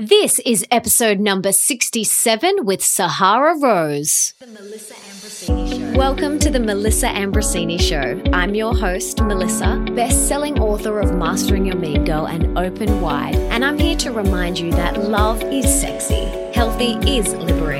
This is episode number 67 with Sahara Rose. Welcome to the Melissa Ambrosini Show. I'm your host, Melissa, best-selling author of Mastering Your Mean Girl and Open Wide, and I'm here to remind you that love is sexy, healthy is liberating,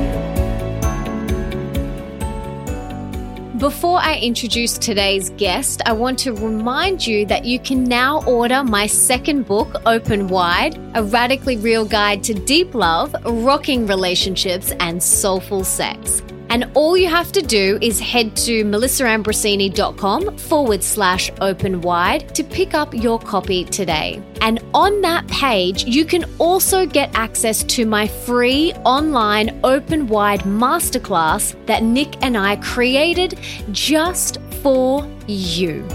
Before I introduce today's guest, I want to remind you that you can now order my second book, Open Wide, a radically real guide to deep love, rocking relationships, and soulful sex. And all you have to do is head to melissaambrosini.com forward slash open wide to pick up your copy today. And on that page, you can also get access to my free online open wide masterclass that Nick and I created just for you.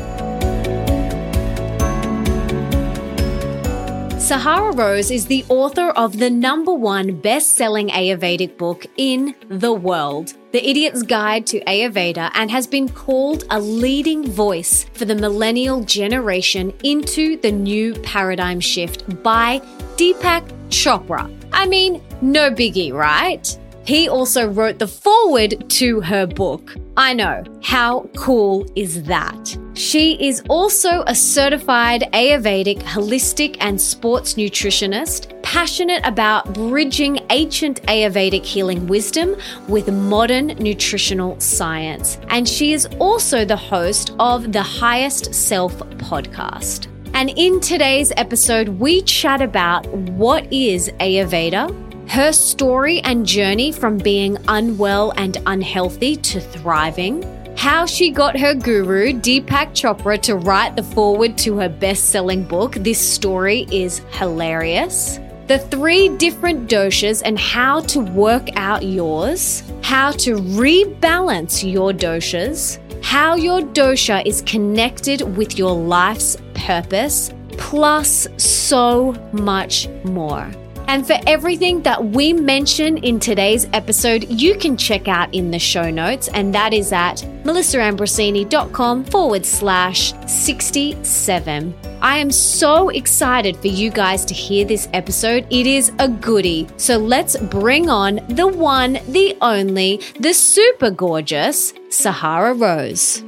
Sahara Rose is the author of the number one best selling Ayurvedic book in the world, The Idiot's Guide to Ayurveda, and has been called a leading voice for the millennial generation into the new paradigm shift by Deepak Chopra. I mean, no biggie, right? He also wrote the foreword to her book. I know, how cool is that? She is also a certified Ayurvedic, holistic, and sports nutritionist, passionate about bridging ancient Ayurvedic healing wisdom with modern nutritional science. And she is also the host of the Highest Self podcast. And in today's episode, we chat about what is Ayurveda, her story and journey from being unwell and unhealthy to thriving, how she got her guru, Deepak Chopra, to write the foreword to her best selling book. This story is hilarious. The three different doshas and how to work out yours, how to rebalance your doshas, how your dosha is connected with your life's purpose, plus so much more. And for everything that we mention in today's episode, you can check out in the show notes, and that is at melissaambrosini.com forward slash 67. I am so excited for you guys to hear this episode. It is a goodie. So let's bring on the one, the only, the super gorgeous Sahara Rose.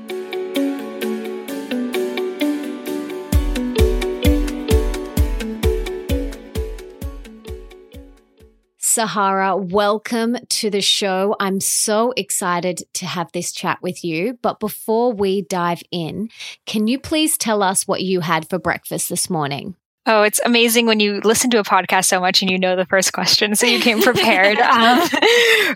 Sahara, welcome to the show. I'm so excited to have this chat with you. But before we dive in, can you please tell us what you had for breakfast this morning? Oh, it's amazing when you listen to a podcast so much and you know the first question, so you came prepared. um,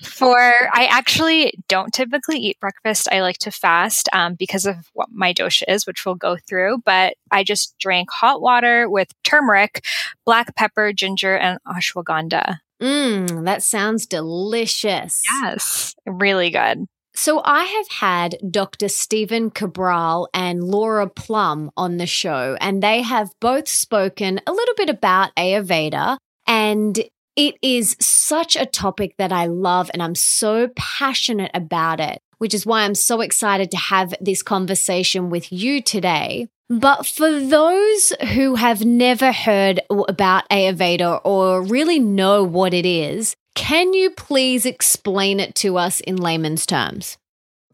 for I actually don't typically eat breakfast. I like to fast um, because of what my dosha is, which we'll go through. But I just drank hot water with turmeric, black pepper, ginger, and ashwagandha. Mmm, that sounds delicious. Yes, really good. So, I have had Dr. Stephen Cabral and Laura Plum on the show, and they have both spoken a little bit about Ayurveda. And it is such a topic that I love, and I'm so passionate about it, which is why I'm so excited to have this conversation with you today. But for those who have never heard about Ayurveda or really know what it is, can you please explain it to us in layman's terms?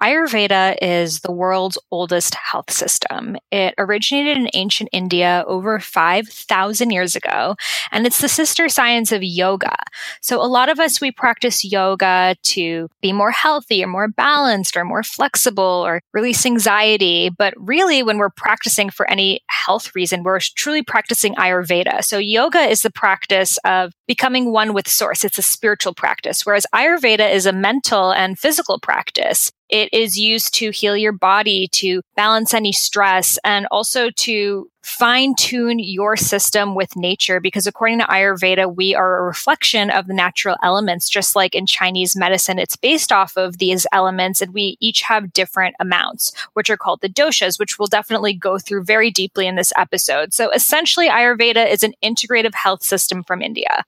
Ayurveda is the world's oldest health system. It originated in ancient India over 5,000 years ago, and it's the sister science of yoga. So, a lot of us, we practice yoga to be more healthy or more balanced or more flexible or release anxiety. But really, when we're practicing for any health reason, we're truly practicing Ayurveda. So, yoga is the practice of becoming one with source. It's a spiritual practice, whereas Ayurveda is a mental and physical practice. It is used to heal your body, to balance any stress, and also to fine tune your system with nature because according to Ayurveda, we are a reflection of the natural elements. Just like in Chinese medicine, it's based off of these elements and we each have different amounts, which are called the doshas, which we'll definitely go through very deeply in this episode. So essentially, Ayurveda is an integrative health system from India.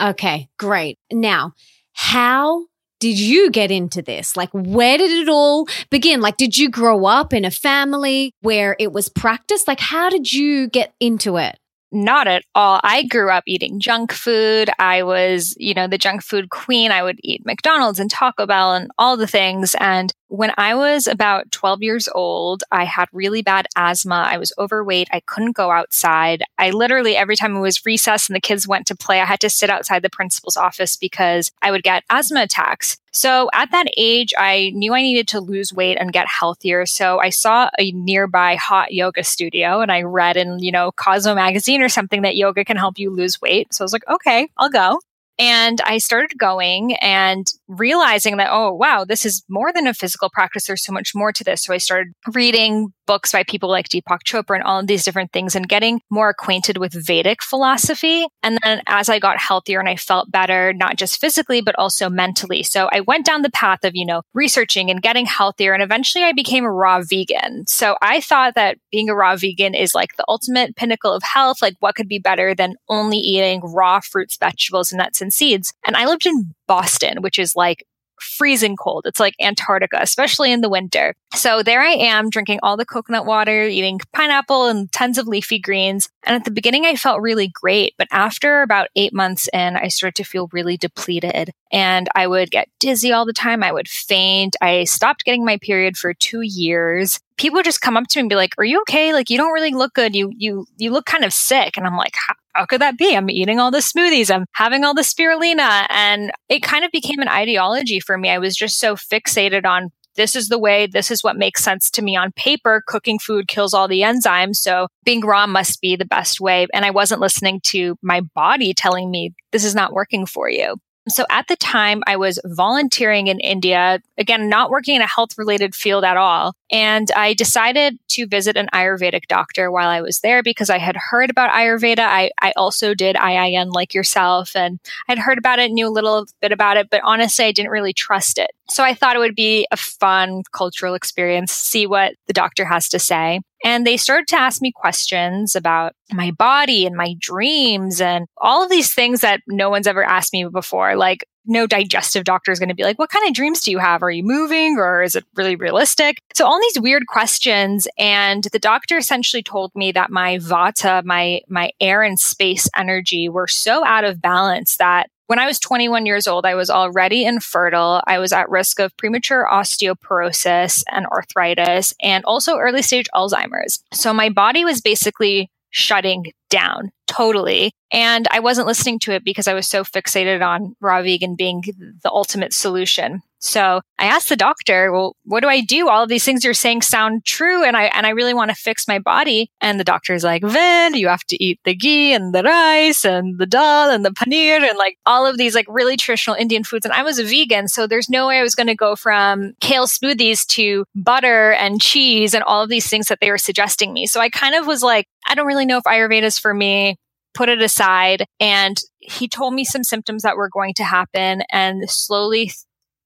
Okay, great. Now, how did you get into this? Like, where did it all begin? Like, did you grow up in a family where it was practiced? Like, how did you get into it? Not at all. I grew up eating junk food. I was, you know, the junk food queen. I would eat McDonald's and Taco Bell and all the things. And when I was about 12 years old, I had really bad asthma. I was overweight. I couldn't go outside. I literally, every time it was recess and the kids went to play, I had to sit outside the principal's office because I would get asthma attacks. So at that age, I knew I needed to lose weight and get healthier. So I saw a nearby hot yoga studio and I read in, you know, Cosmo magazine or something that yoga can help you lose weight. So I was like, okay, I'll go. And I started going and realizing that, oh, wow, this is more than a physical practice. There's so much more to this. So I started reading books by people like Deepak Chopra and all of these different things and getting more acquainted with Vedic philosophy. And then as I got healthier and I felt better, not just physically, but also mentally. So I went down the path of, you know, researching and getting healthier. And eventually I became a raw vegan. So I thought that being a raw vegan is like the ultimate pinnacle of health. Like what could be better than only eating raw fruits, vegetables, and nuts and seeds? And I lived in Boston, which is like freezing cold. It's like Antarctica, especially in the winter. So there I am drinking all the coconut water, eating pineapple and tons of leafy greens. And at the beginning, I felt really great. But after about eight months in, I started to feel really depleted and I would get dizzy all the time. I would faint. I stopped getting my period for two years. People would just come up to me and be like, "Are you okay? Like you don't really look good. You you you look kind of sick." And I'm like, "How, how could that be? I'm eating all the smoothies. I'm having all the spirulina." And it kind of became an ideology for me. I was just so fixated on this is the way, this is what makes sense to me on paper. Cooking food kills all the enzymes. So being raw must be the best way. And I wasn't listening to my body telling me this is not working for you. So at the time, I was volunteering in India, again, not working in a health related field at all. And I decided to visit an Ayurvedic doctor while I was there because I had heard about Ayurveda. I, I also did IIN like yourself and I'd heard about it, knew a little bit about it, but honestly, I didn't really trust it. So I thought it would be a fun cultural experience, see what the doctor has to say. And they started to ask me questions about my body and my dreams and all of these things that no one's ever asked me before. Like, no digestive doctor is going to be like, what kind of dreams do you have? Are you moving or is it really realistic? So all these weird questions. And the doctor essentially told me that my vata, my, my air and space energy were so out of balance that when I was 21 years old, I was already infertile. I was at risk of premature osteoporosis and arthritis and also early stage Alzheimer's. So my body was basically shutting down totally. And I wasn't listening to it because I was so fixated on raw vegan being the ultimate solution. So I asked the doctor, well, what do I do? All of these things you're saying sound true. And I, and I really want to fix my body. And the doctor's like, well, you have to eat the ghee and the rice and the dal and the paneer and like all of these like really traditional Indian foods. And I was a vegan. So there's no way I was going to go from kale smoothies to butter and cheese and all of these things that they were suggesting me. So I kind of was like, I don't really know if Ayurveda is for me put it aside. And he told me some symptoms that were going to happen. And slowly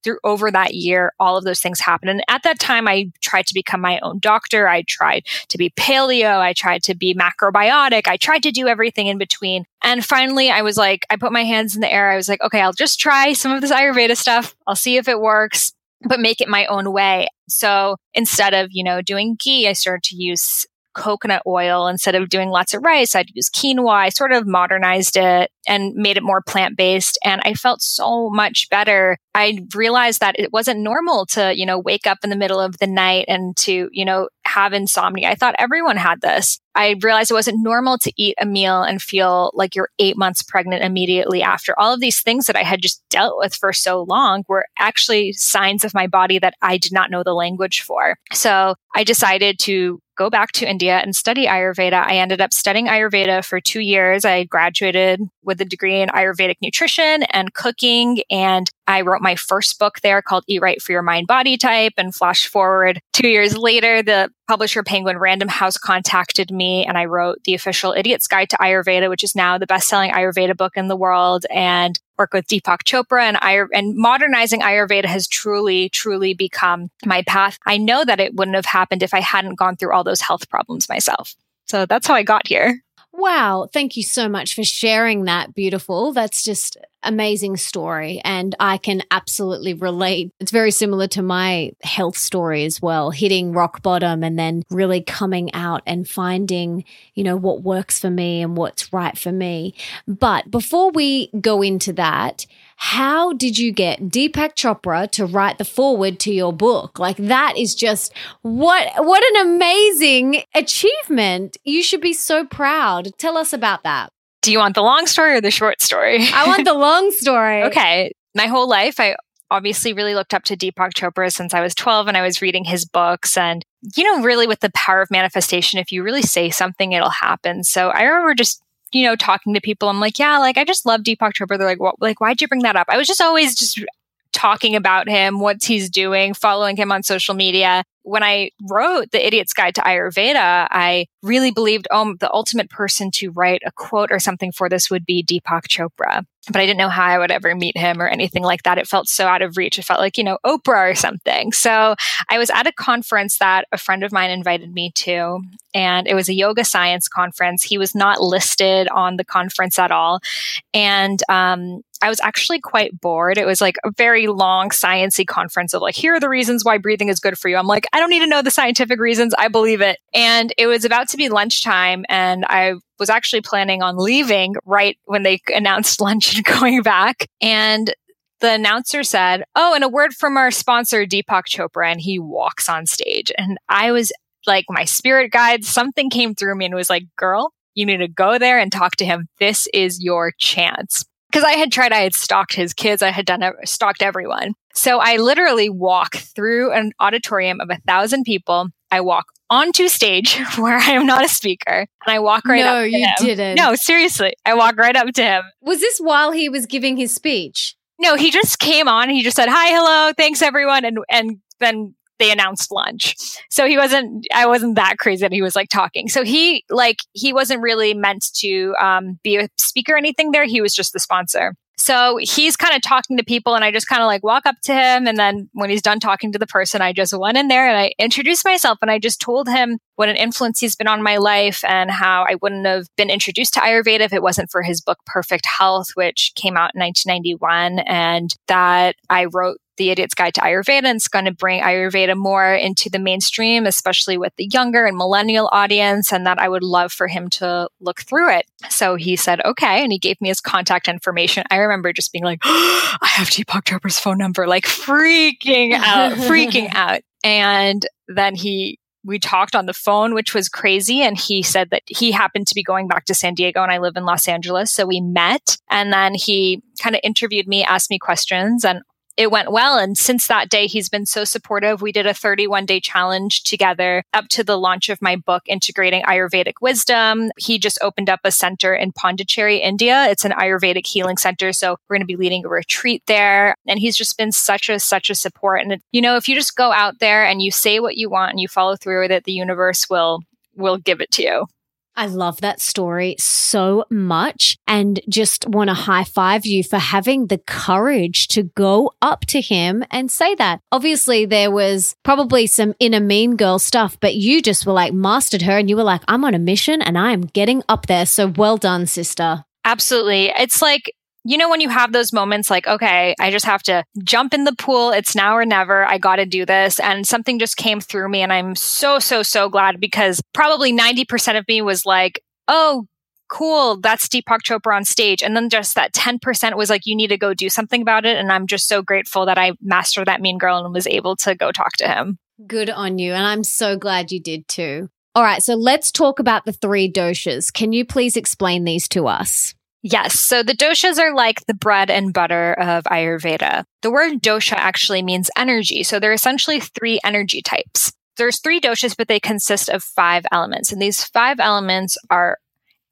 through over that year, all of those things happened. And at that time, I tried to become my own doctor. I tried to be paleo. I tried to be macrobiotic. I tried to do everything in between. And finally, I was like, I put my hands in the air. I was like, okay, I'll just try some of this Ayurveda stuff. I'll see if it works, but make it my own way. So instead of, you know, doing ghee, I started to use coconut oil instead of doing lots of rice. I'd use quinoa. I sort of modernized it and made it more plant based. And I felt so much better. I realized that it wasn't normal to, you know, wake up in the middle of the night and to, you know, have insomnia. I thought everyone had this. I realized it wasn't normal to eat a meal and feel like you're eight months pregnant immediately after. All of these things that I had just dealt with for so long were actually signs of my body that I did not know the language for. So I decided to go back to India and study Ayurveda. I ended up studying Ayurveda for two years. I graduated with a degree in Ayurvedic nutrition and cooking. And I wrote my first book there called Eat Right for Your Mind Body Type. And flash forward two years later, the publisher Penguin Random House contacted me and I wrote the official Idiot's Guide to Ayurveda, which is now the best selling Ayurveda book in the world. And work with Deepak Chopra and and modernizing Ayurveda has truly, truly become my path. I know that it wouldn't have happened if I hadn't gone through all those health problems myself. So that's how I got here. Wow. Thank you so much for sharing that. Beautiful. That's just amazing story. And I can absolutely relate. It's very similar to my health story as well, hitting rock bottom and then really coming out and finding, you know, what works for me and what's right for me. But before we go into that, how did you get Deepak Chopra to write the foreword to your book? Like that is just what what an amazing achievement. You should be so proud. Tell us about that. Do you want the long story or the short story? I want the long story. okay. My whole life I obviously really looked up to Deepak Chopra since I was 12 and I was reading his books and you know really with the power of manifestation if you really say something it'll happen. So I remember just you know, talking to people, I'm like, yeah, like I just love Deepak Chopra. They're like, what, like, why'd you bring that up? I was just always just talking about him, what he's doing, following him on social media. When I wrote The Idiot's Guide to Ayurveda, I really believed, oh, the ultimate person to write a quote or something for this would be Deepak Chopra. But I didn't know how I would ever meet him or anything like that. It felt so out of reach. It felt like, you know, Oprah or something. So I was at a conference that a friend of mine invited me to, and it was a yoga science conference. He was not listed on the conference at all. And um, I was actually quite bored. It was like a very long sciency conference of like, here are the reasons why breathing is good for you. I'm like, I don't need to know the scientific reasons. I believe it. And it was about to be lunchtime and I was actually planning on leaving right when they announced lunch and going back. And the announcer said, Oh, and a word from our sponsor, Deepak Chopra. And he walks on stage. And I was like, my spirit guide, something came through me and was like, Girl, you need to go there and talk to him. This is your chance because I had tried, I had stalked his kids, I had done stalked everyone. So I literally walk through an auditorium of a thousand people. I walk onto stage where I am not a speaker, and I walk right no, up. No, you him. didn't. No, seriously, I walk right up to him. Was this while he was giving his speech? No, he just came on. He just said, "Hi, hello, thanks everyone," and and then they announced lunch. So he wasn't, I wasn't that crazy that he was like talking. So he, like, he wasn't really meant to um, be a speaker or anything there. He was just the sponsor. So he's kind of talking to people, and I just kind of like walk up to him. And then when he's done talking to the person, I just went in there and I introduced myself and I just told him what an influence he's been on my life and how I wouldn't have been introduced to Ayurveda if it wasn't for his book, Perfect Health, which came out in 1991, and that I wrote the Idiot's Guide to Ayurveda and it's going to bring Ayurveda more into the mainstream, especially with the younger and millennial audience, and that I would love for him to look through it. So he said, okay. And he gave me his contact information. I remember just being like, oh, I have Deepak Chopra's phone number, like freaking out, freaking out. And then he we talked on the phone, which was crazy. And he said that he happened to be going back to San Diego and I live in Los Angeles. So we met and then he kind of interviewed me, asked me questions. And it went well. And since that day, he's been so supportive. We did a 31 day challenge together up to the launch of my book, Integrating Ayurvedic Wisdom. He just opened up a center in Pondicherry, India. It's an Ayurvedic healing center. So we're going to be leading a retreat there. And he's just been such a, such a support. And, you know, if you just go out there and you say what you want and you follow through with it, the universe will, will give it to you. I love that story so much and just want to high five you for having the courage to go up to him and say that. Obviously, there was probably some inner mean girl stuff, but you just were like mastered her and you were like, I'm on a mission and I am getting up there. So well done, sister. Absolutely. It's like you know, when you have those moments like, okay, I just have to jump in the pool. It's now or never. I got to do this. And something just came through me. And I'm so, so, so glad because probably 90% of me was like, oh, cool. That's Deepak Chopra on stage. And then just that 10% was like, you need to go do something about it. And I'm just so grateful that I mastered that mean girl and was able to go talk to him. Good on you. And I'm so glad you did too. All right. So let's talk about the three doshas. Can you please explain these to us? Yes. So the doshas are like the bread and butter of Ayurveda. The word dosha actually means energy. So there are essentially three energy types. There's three doshas, but they consist of five elements. And these five elements are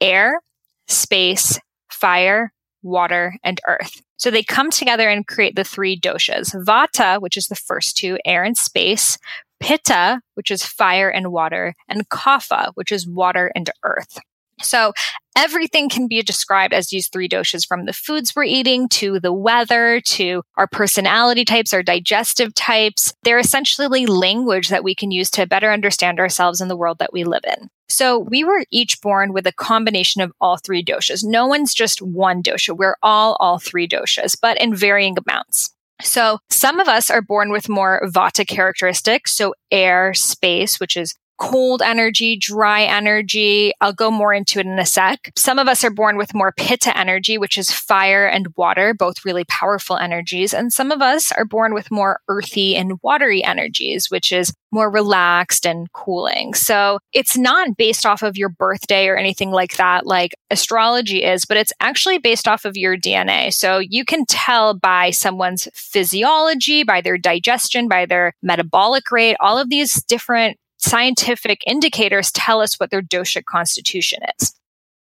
air, space, fire, water, and earth. So they come together and create the three doshas. Vata, which is the first two, air and space, Pitta, which is fire and water, and Kapha, which is water and earth. So everything can be described as these three doshas from the foods we're eating to the weather to our personality types, our digestive types. They're essentially language that we can use to better understand ourselves and the world that we live in. So we were each born with a combination of all three doshas. No one's just one dosha. We're all all three doshas, but in varying amounts. So some of us are born with more vata characteristics. So air, space, which is cold energy, dry energy. I'll go more into it in a sec. Some of us are born with more pitta energy, which is fire and water, both really powerful energies. And some of us are born with more earthy and watery energies, which is more relaxed and cooling. So it's not based off of your birthday or anything like that, like astrology is, but it's actually based off of your DNA. So you can tell by someone's physiology, by their digestion, by their metabolic rate, all of these different scientific indicators tell us what their dosha constitution is.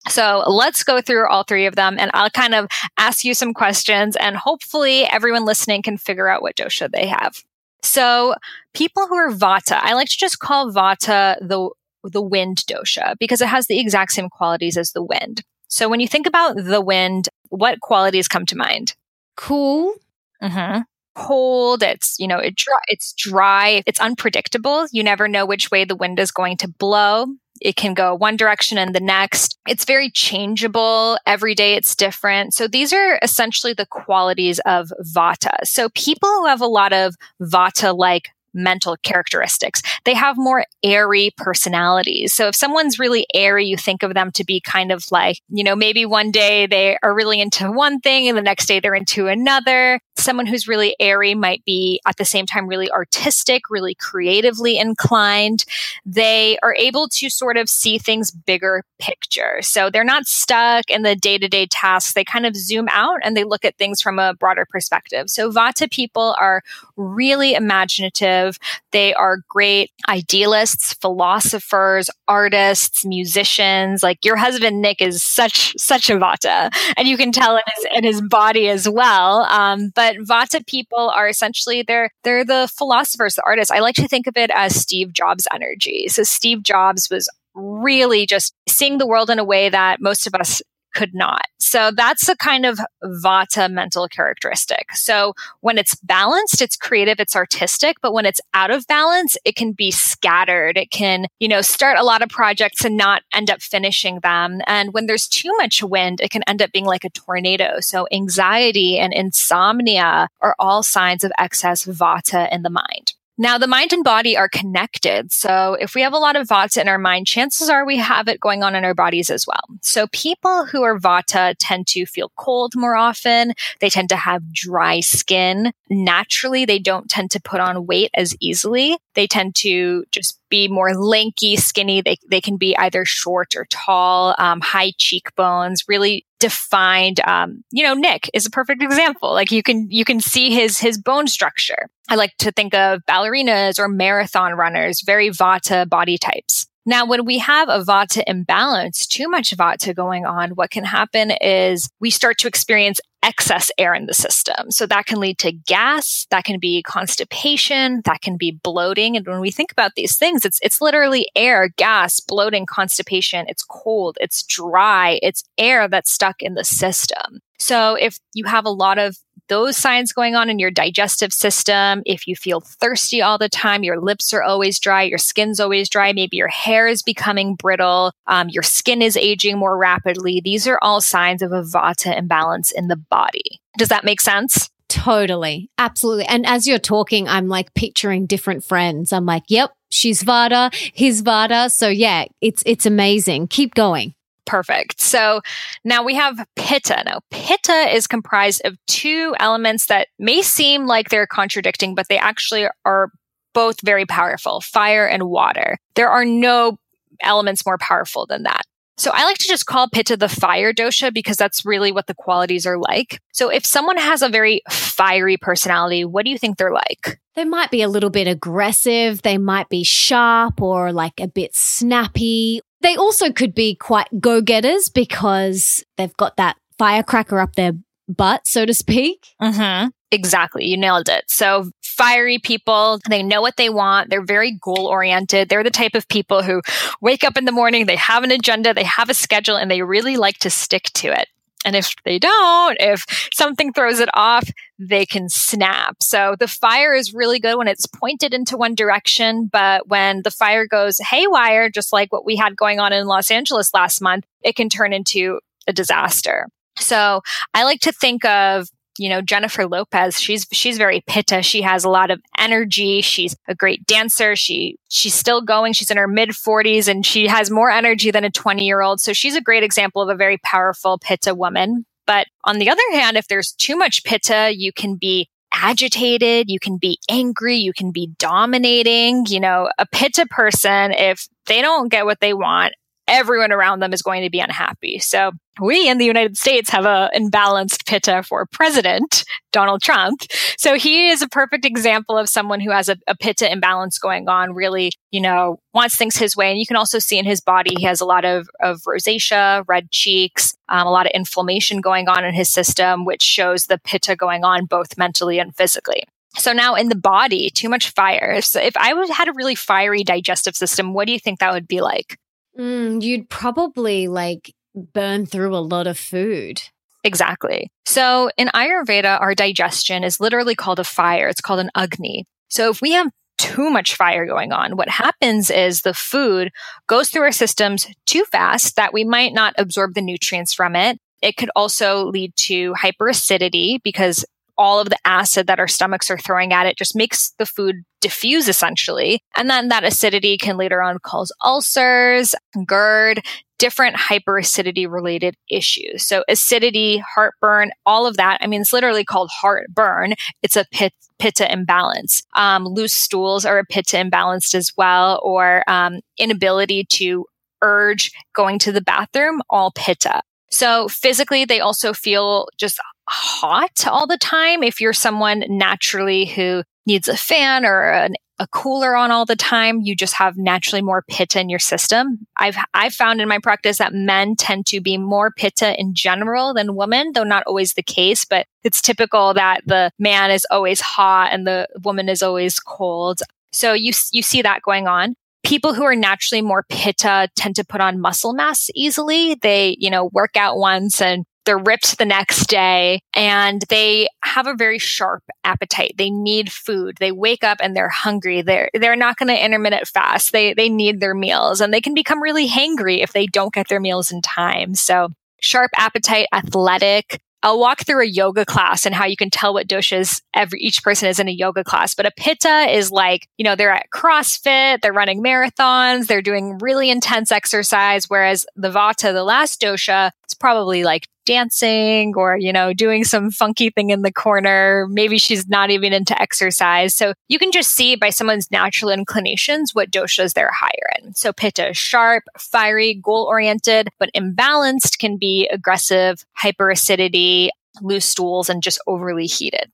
So let's go through all three of them and I'll kind of ask you some questions and hopefully everyone listening can figure out what dosha they have. So people who are vata, I like to just call vata the the wind dosha because it has the exact same qualities as the wind. So when you think about the wind, what qualities come to mind? Cool. Mm-hmm cold. It's, you know, it dry, it's dry. It's unpredictable. You never know which way the wind is going to blow. It can go one direction and the next. It's very changeable. Every day it's different. So these are essentially the qualities of Vata. So people who have a lot of Vata like mental characteristics. They have more airy personalities. So if someone's really airy, you think of them to be kind of like, you know, maybe one day they are really into one thing and the next day they're into another. Someone who's really airy might be at the same time really artistic, really creatively inclined. They are able to sort of see things bigger picture. So they're not stuck in the day to day tasks. They kind of zoom out and they look at things from a broader perspective. So Vata people are really imaginative. They are great idealists, philosophers, artists, musicians. Like your husband, Nick, is such, such a Vata and you can tell in his, in his body as well. Um, but Vata people are essentially, they're, they're the philosophers, the artists. I like to think of it as Steve Jobs energy. So Steve Jobs was really just seeing the world in a way that most of us could not. So that's a kind of vata mental characteristic. So when it's balanced, it's creative, it's artistic, but when it's out of balance, it can be scattered. It can, you know, start a lot of projects and not end up finishing them. And when there's too much wind, it can end up being like a tornado. So anxiety and insomnia are all signs of excess vata in the mind. Now, the mind and body are connected. So if we have a lot of Vata in our mind, chances are we have it going on in our bodies as well. So people who are Vata tend to feel cold more often. They tend to have dry skin. Naturally, they don't tend to put on weight as easily. They tend to just be more lanky, skinny. They, they can be either short or tall, um, high cheekbones, really defined. Um, you know, Nick is a perfect example. Like you can, you can see his, his bone structure. I like to think of ballerinas or marathon runners, very Vata body types. Now, when we have a Vata imbalance, too much Vata going on, what can happen is we start to experience excess air in the system. So that can lead to gas, that can be constipation, that can be bloating. And when we think about these things, it's it's literally air, gas, bloating, constipation. It's cold, it's dry, it's air that's stuck in the system. So if you have a lot of those signs going on in your digestive system, if you feel thirsty all the time, your lips are always dry, your skin's always dry, maybe your hair is becoming brittle, um, your skin is aging more rapidly, these are all signs of a vata imbalance in the body. Does that make sense? Totally. Absolutely. And as you're talking, I'm like picturing different friends. I'm like, yep, she's Vata, he's Vata. So yeah, it's it's amazing. Keep going. Perfect. So now we have pitta. Now, pitta is comprised of two elements that may seem like they're contradicting, but they actually are both very powerful fire and water. There are no elements more powerful than that. So I like to just call Pitta the fire dosha because that's really what the qualities are like. So if someone has a very fiery personality, what do you think they're like? They might be a little bit aggressive. They might be sharp or like a bit snappy. They also could be quite go getters because they've got that firecracker up their butt, so to speak. Mm-hmm. Exactly. You nailed it. So fiery people, they know what they want. They're very goal oriented. They're the type of people who wake up in the morning, they have an agenda, they have a schedule, and they really like to stick to it. And if they don't, if something throws it off, they can snap. So the fire is really good when it's pointed into one direction. But when the fire goes haywire, just like what we had going on in Los Angeles last month, it can turn into a disaster. So I like to think of you know Jennifer Lopez she's she's very pitta. She has a lot of energy. She's a great dancer. She she's still going. She's in her mid 40s and she has more energy than a 20 year old so she's a great example of a very powerful pitta woman. But on the other hand if there's too much pitta you can be agitated. You can be angry. You can be dominating. You know a pitta person if they don't get what they want everyone around them is going to be unhappy. So we in the United States have a imbalanced pitta for president, Donald Trump. So he is a perfect example of someone who has a, a pitta imbalance going on, really, you know, wants things his way. And you can also see in his body, he has a lot of, of rosacea, red cheeks, um, a lot of inflammation going on in his system, which shows the pitta going on both mentally and physically. So now in the body, too much fire. So if I had a really fiery digestive system, what do you think that would be like? Mm, you'd probably like burn through a lot of food. Exactly. So in Ayurveda, our digestion is literally called a fire. It's called an agni. So if we have too much fire going on, what happens is the food goes through our systems too fast that we might not absorb the nutrients from it. It could also lead to hyperacidity because all of the acid that our stomachs are throwing at it just makes the food diffuse essentially. And then that acidity can later on cause ulcers, GERD, different hyperacidity related issues. So acidity, heartburn, all of that. I mean, it's literally called heartburn. It's a pit, pitta imbalance. Um, loose stools are a pitta imbalance as well, or um, inability to urge going to the bathroom, all pitta. So physically, they also feel just hot all the time. If you're someone naturally who needs a fan or an, a cooler on all the time, you just have naturally more pitta in your system. I've I've found in my practice that men tend to be more pitta in general than women, though not always the case, but it's typical that the man is always hot and the woman is always cold. So you you see that going on people who are naturally more pitta tend to put on muscle mass easily. They, you know, work out once and they're ripped the next day and they have a very sharp appetite. They need food. They wake up and they're hungry. They're, they're not going to intermittent fast. They, they need their meals and they can become really hangry if they don't get their meals in time. So sharp appetite, athletic, I'll walk through a yoga class and how you can tell what doshas every each person is in a yoga class. But a pitta is like, you know, they're at CrossFit, they're running marathons, they're doing really intense exercise, whereas the vata, the last dosha, it's probably like dancing or, you know, doing some funky thing in the corner. Maybe she's not even into exercise. So you can just see by someone's natural inclinations what doshas they're higher in. So pitta is sharp, fiery, goal oriented, but imbalanced can be aggressive, hyperacidity, loose stools, and just overly heated.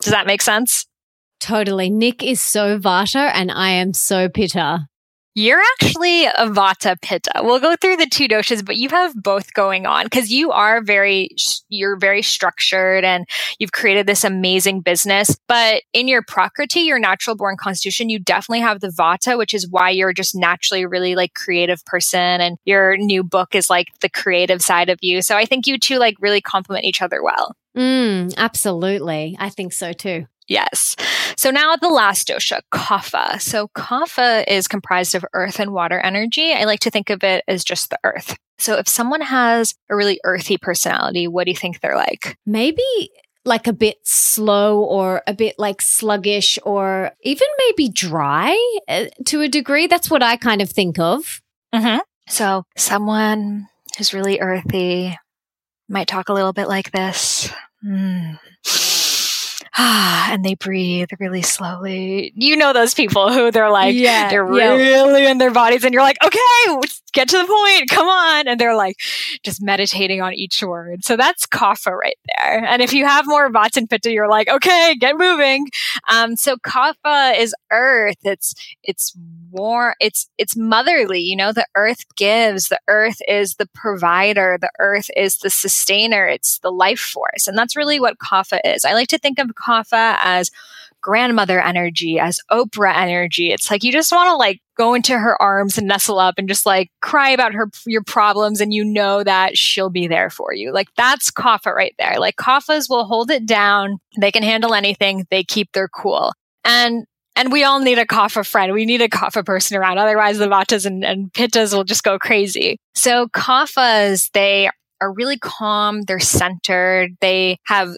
Does that make sense? Totally. Nick is so Vata and I am so Pitta. You're actually a Vata Pitta. We'll go through the two doshas, but you have both going on because you are very, you're very structured and you've created this amazing business. But in your Prakriti, your natural born constitution, you definitely have the Vata, which is why you're just naturally really like creative person. And your new book is like the creative side of you. So I think you two like really complement each other well. Mm, absolutely. I think so too. Yes. So now the last dosha, kapha. So kapha is comprised of earth and water energy. I like to think of it as just the earth. So if someone has a really earthy personality, what do you think they're like? Maybe like a bit slow or a bit like sluggish or even maybe dry uh, to a degree. That's what I kind of think of. Mm-hmm. So someone who's really earthy might talk a little bit like this. Mm. and they breathe really slowly. You know those people who they're like, yeah, they're yeah. really in their bodies, and you're like, okay, get to the point, come on. And they're like just meditating on each word. So that's kapha right there. And if you have more Vata and Pitta, you're like, okay, get moving. Um, so kapha is earth. It's, it's warm it's it's motherly you know the earth gives the earth is the provider the earth is the sustainer it's the life force and that's really what kapha is i like to think of kapha as grandmother energy, as Oprah energy. It's like you just want to like go into her arms and nestle up and just like cry about her your problems and you know that she'll be there for you. Like that's Kapha right there. Like Kaphas will hold it down. They can handle anything. They keep their cool. And and we all need a Kapha friend. We need a Kapha person around. Otherwise the Vatas and, and Pittas will just go crazy. So Kaphas, they are really calm. They're centered. They have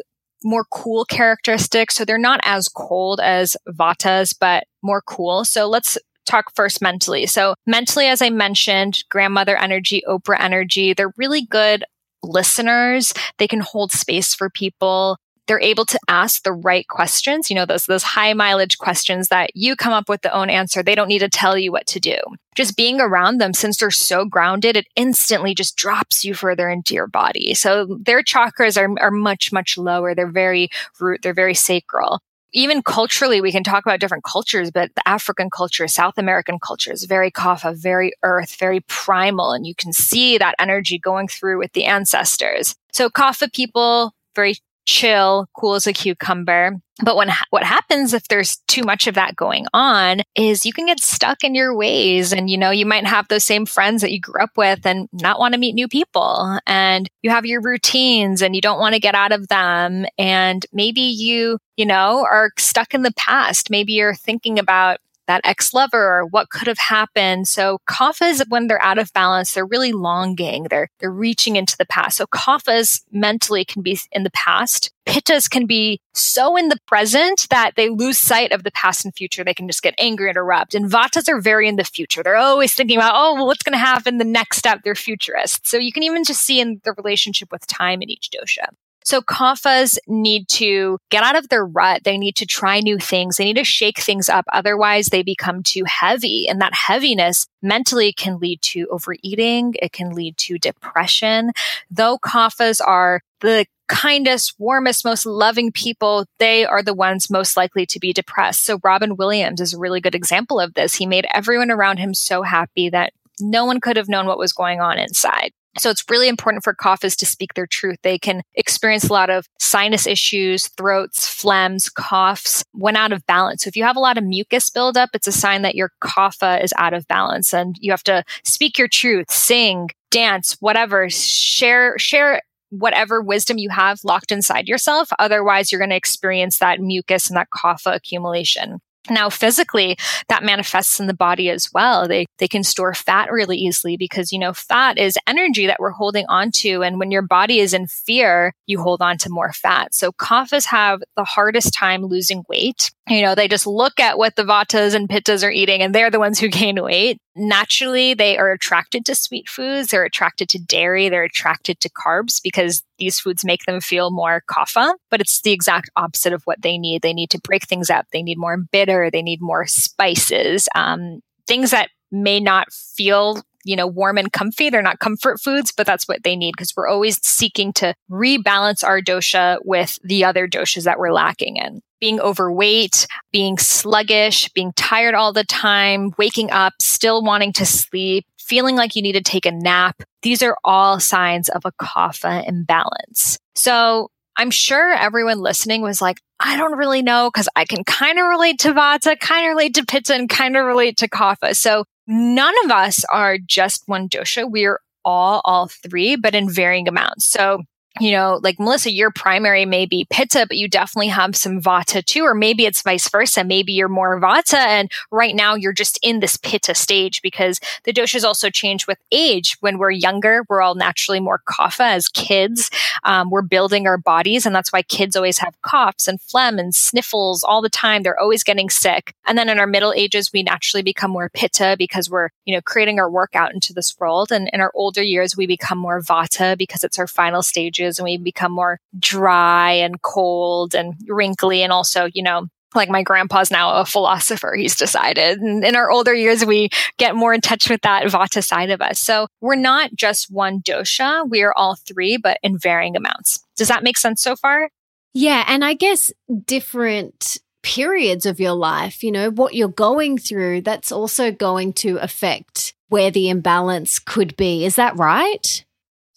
more cool characteristics. So they're not as cold as Vatas, but more cool. So let's talk first mentally. So mentally, as I mentioned, grandmother energy, Oprah energy, they're really good listeners. They can hold space for people they're able to ask the right questions, you know, those, those high mileage questions that you come up with the own answer. They don't need to tell you what to do. Just being around them, since they're so grounded, it instantly just drops you further into your body. So their chakras are, are much, much lower. They're very root, they're very sacral even culturally, we can talk about different cultures, but the African culture, South American culture is very kapha, very earth, very primal. And you can see that energy going through with the ancestors. So kapha people, very chill, cool as a cucumber. But when what happens if there's too much of that going on is you can get stuck in your ways and you know you might have those same friends that you grew up with and not want to meet new people. And you have your routines and you don't want to get out of them. And maybe you you know are stuck in the past. Maybe you're thinking about that ex lover or what could have happened. So kaphas, when they're out of balance, they're really longing. They're, they're reaching into the past. So kaphas mentally can be in the past. Pittas can be so in the present that they lose sight of the past and future. They can just get angry and erupt. And vatas are very in the future. They're always thinking about, oh, well, what's going to happen the next step? They're futurists. So you can even just see in the relationship with time in each dosha. So kaphas need to get out of their rut. They need to try new things. They need to shake things up. Otherwise they become too heavy. And that heaviness mentally can lead to overeating. It can lead to depression. Though kaphas are the kindest, warmest, most loving people, they are the ones most likely to be depressed. So Robin Williams is a really good example of this. He made everyone around him so happy that no one could have known what was going on inside. So it's really important for kaphas to speak their truth. They can experience a lot of sinus issues, throats, phlegms, coughs when out of balance. So if you have a lot of mucus buildup, it's a sign that your kapha is out of balance and you have to speak your truth, sing, dance, whatever, share, share whatever wisdom you have locked inside yourself. Otherwise, you're going to experience that mucus and that kapha accumulation. Now, physically, that manifests in the body as well. They, they can store fat really easily because, you know, fat is energy that we're holding on to. And when your body is in fear, you hold on to more fat. So kaphas have the hardest time losing weight. You know, they just look at what the vatas and pittas are eating and they're the ones who gain weight. Naturally, they are attracted to sweet foods. They're attracted to dairy. They're attracted to carbs because these foods make them feel more kapha, but it's the exact opposite of what they need. They need to break things up. They need more bitter. They need more spices, um, things that may not feel you know, warm and comfy. They're not comfort foods, but that's what they need because we're always seeking to rebalance our dosha with the other doshas that we're lacking in. Being overweight, being sluggish, being tired all the time, waking up, still wanting to sleep, feeling like you need to take a nap. These are all signs of a kapha imbalance. So I'm sure everyone listening was like, I don't really know because I can kind of relate to Vata, kind of relate to Pitta, and kind of relate to Kapha. So none of us are just one dosha. We're all all three, but in varying amounts. So you know, like Melissa, your primary may be pitta, but you definitely have some vata too, or maybe it's vice versa. Maybe you're more vata and right now you're just in this pitta stage because the doshas also change with age. When we're younger, we're all naturally more kapha as kids. Um, we're building our bodies and that's why kids always have coughs and phlegm and sniffles all the time. They're always getting sick. And then in our middle ages, we naturally become more pitta because we're, you know, creating our work out into this world. And in our older years, we become more vata because it's our final stages and we become more dry and cold and wrinkly and also, you know, like my grandpa's now a philosopher, he's decided. And in our older years, we get more in touch with that vata side of us. So we're not just one dosha. We are all three, but in varying amounts. Does that make sense so far? Yeah. And I guess different periods of your life, you know, what you're going through, that's also going to affect where the imbalance could be. Is that right?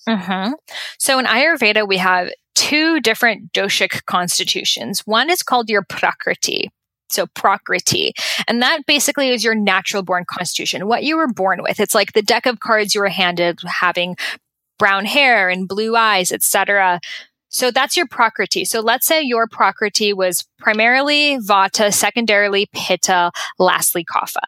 Mm-hmm. So in Ayurveda, we have two different doshic constitutions. One is called your prakriti. So prakriti. And that basically is your natural born constitution, what you were born with. It's like the deck of cards you were handed having brown hair and blue eyes, etc. So that's your prakriti. So let's say your prakriti was primarily vata, secondarily pitta, lastly kapha.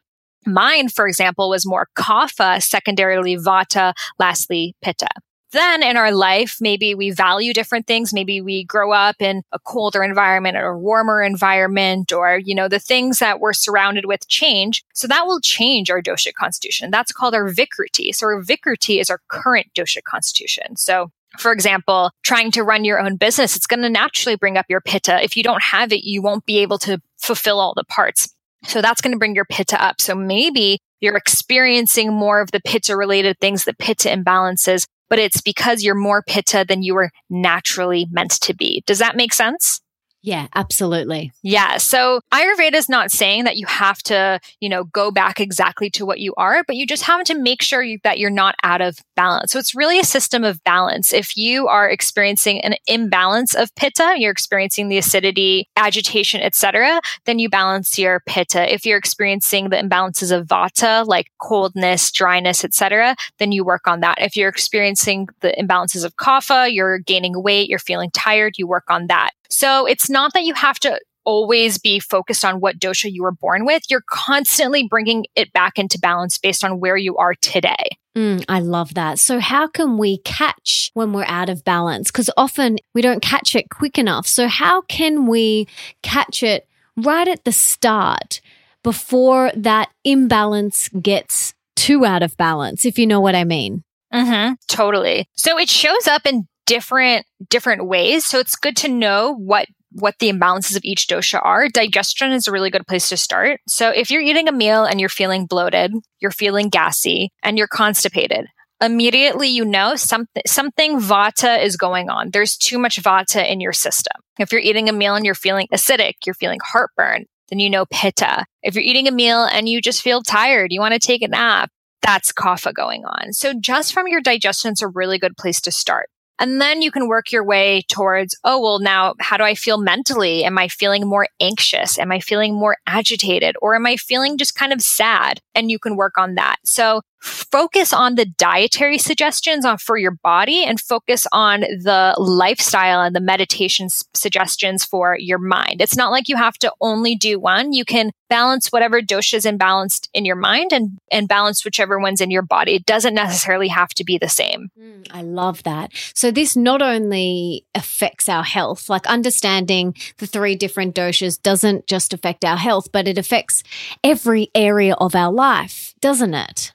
Mine, for example, was more kapha, secondarily vata, lastly pitta then in our life, maybe we value different things. Maybe we grow up in a colder environment or a warmer environment, or, you know, the things that we're surrounded with change. So that will change our dosha constitution. That's called our vikriti. So our vikriti is our current dosha constitution. So for example, trying to run your own business, it's going to naturally bring up your pitta. If you don't have it, you won't be able to fulfill all the parts. So that's going to bring your pitta up. So maybe you're experiencing more of the pitta related things, the pitta imbalances but it's because you're more pitta than you were naturally meant to be. Does that make sense? Yeah, absolutely. Yeah. So Ayurveda is not saying that you have to, you know, go back exactly to what you are, but you just have to make sure you, that you're not out of balance. So it's really a system of balance. If you are experiencing an imbalance of pitta, you're experiencing the acidity, agitation, etc., then you balance your pitta. If you're experiencing the imbalances of vata, like coldness, dryness, etc., then you work on that. If you're experiencing the imbalances of kapha, you're gaining weight, you're feeling tired, you work on that. So it's not that you have to always be focused on what dosha you were born with. You're constantly bringing it back into balance based on where you are today. Mm, I love that. So, how can we catch when we're out of balance? Because often we don't catch it quick enough. So, how can we catch it right at the start before that imbalance gets too out of balance, if you know what I mean? Mm-hmm, totally. So, it shows up in different different ways. So it's good to know what what the imbalances of each dosha are. Digestion is a really good place to start. So if you're eating a meal and you're feeling bloated, you're feeling gassy, and you're constipated, immediately you know something something vata is going on. There's too much vata in your system. If you're eating a meal and you're feeling acidic, you're feeling heartburn, then you know pitta. If you're eating a meal and you just feel tired, you want to take a nap, that's kapha going on. So just from your digestion is a really good place to start. And then you can work your way towards, oh, well, now how do I feel mentally? Am I feeling more anxious? Am I feeling more agitated? Or am I feeling just kind of sad? And you can work on that. So focus on the dietary suggestions on for your body and focus on the lifestyle and the meditation suggestions for your mind. It's not like you have to only do one. You can balance whatever dosha is imbalanced in your mind and, and balance whichever one's in your body. It doesn't necessarily have to be the same. Mm, I love that. So this not only affects our health, like understanding the three different doshas doesn't just affect our health, but it affects every area of our life, doesn't it?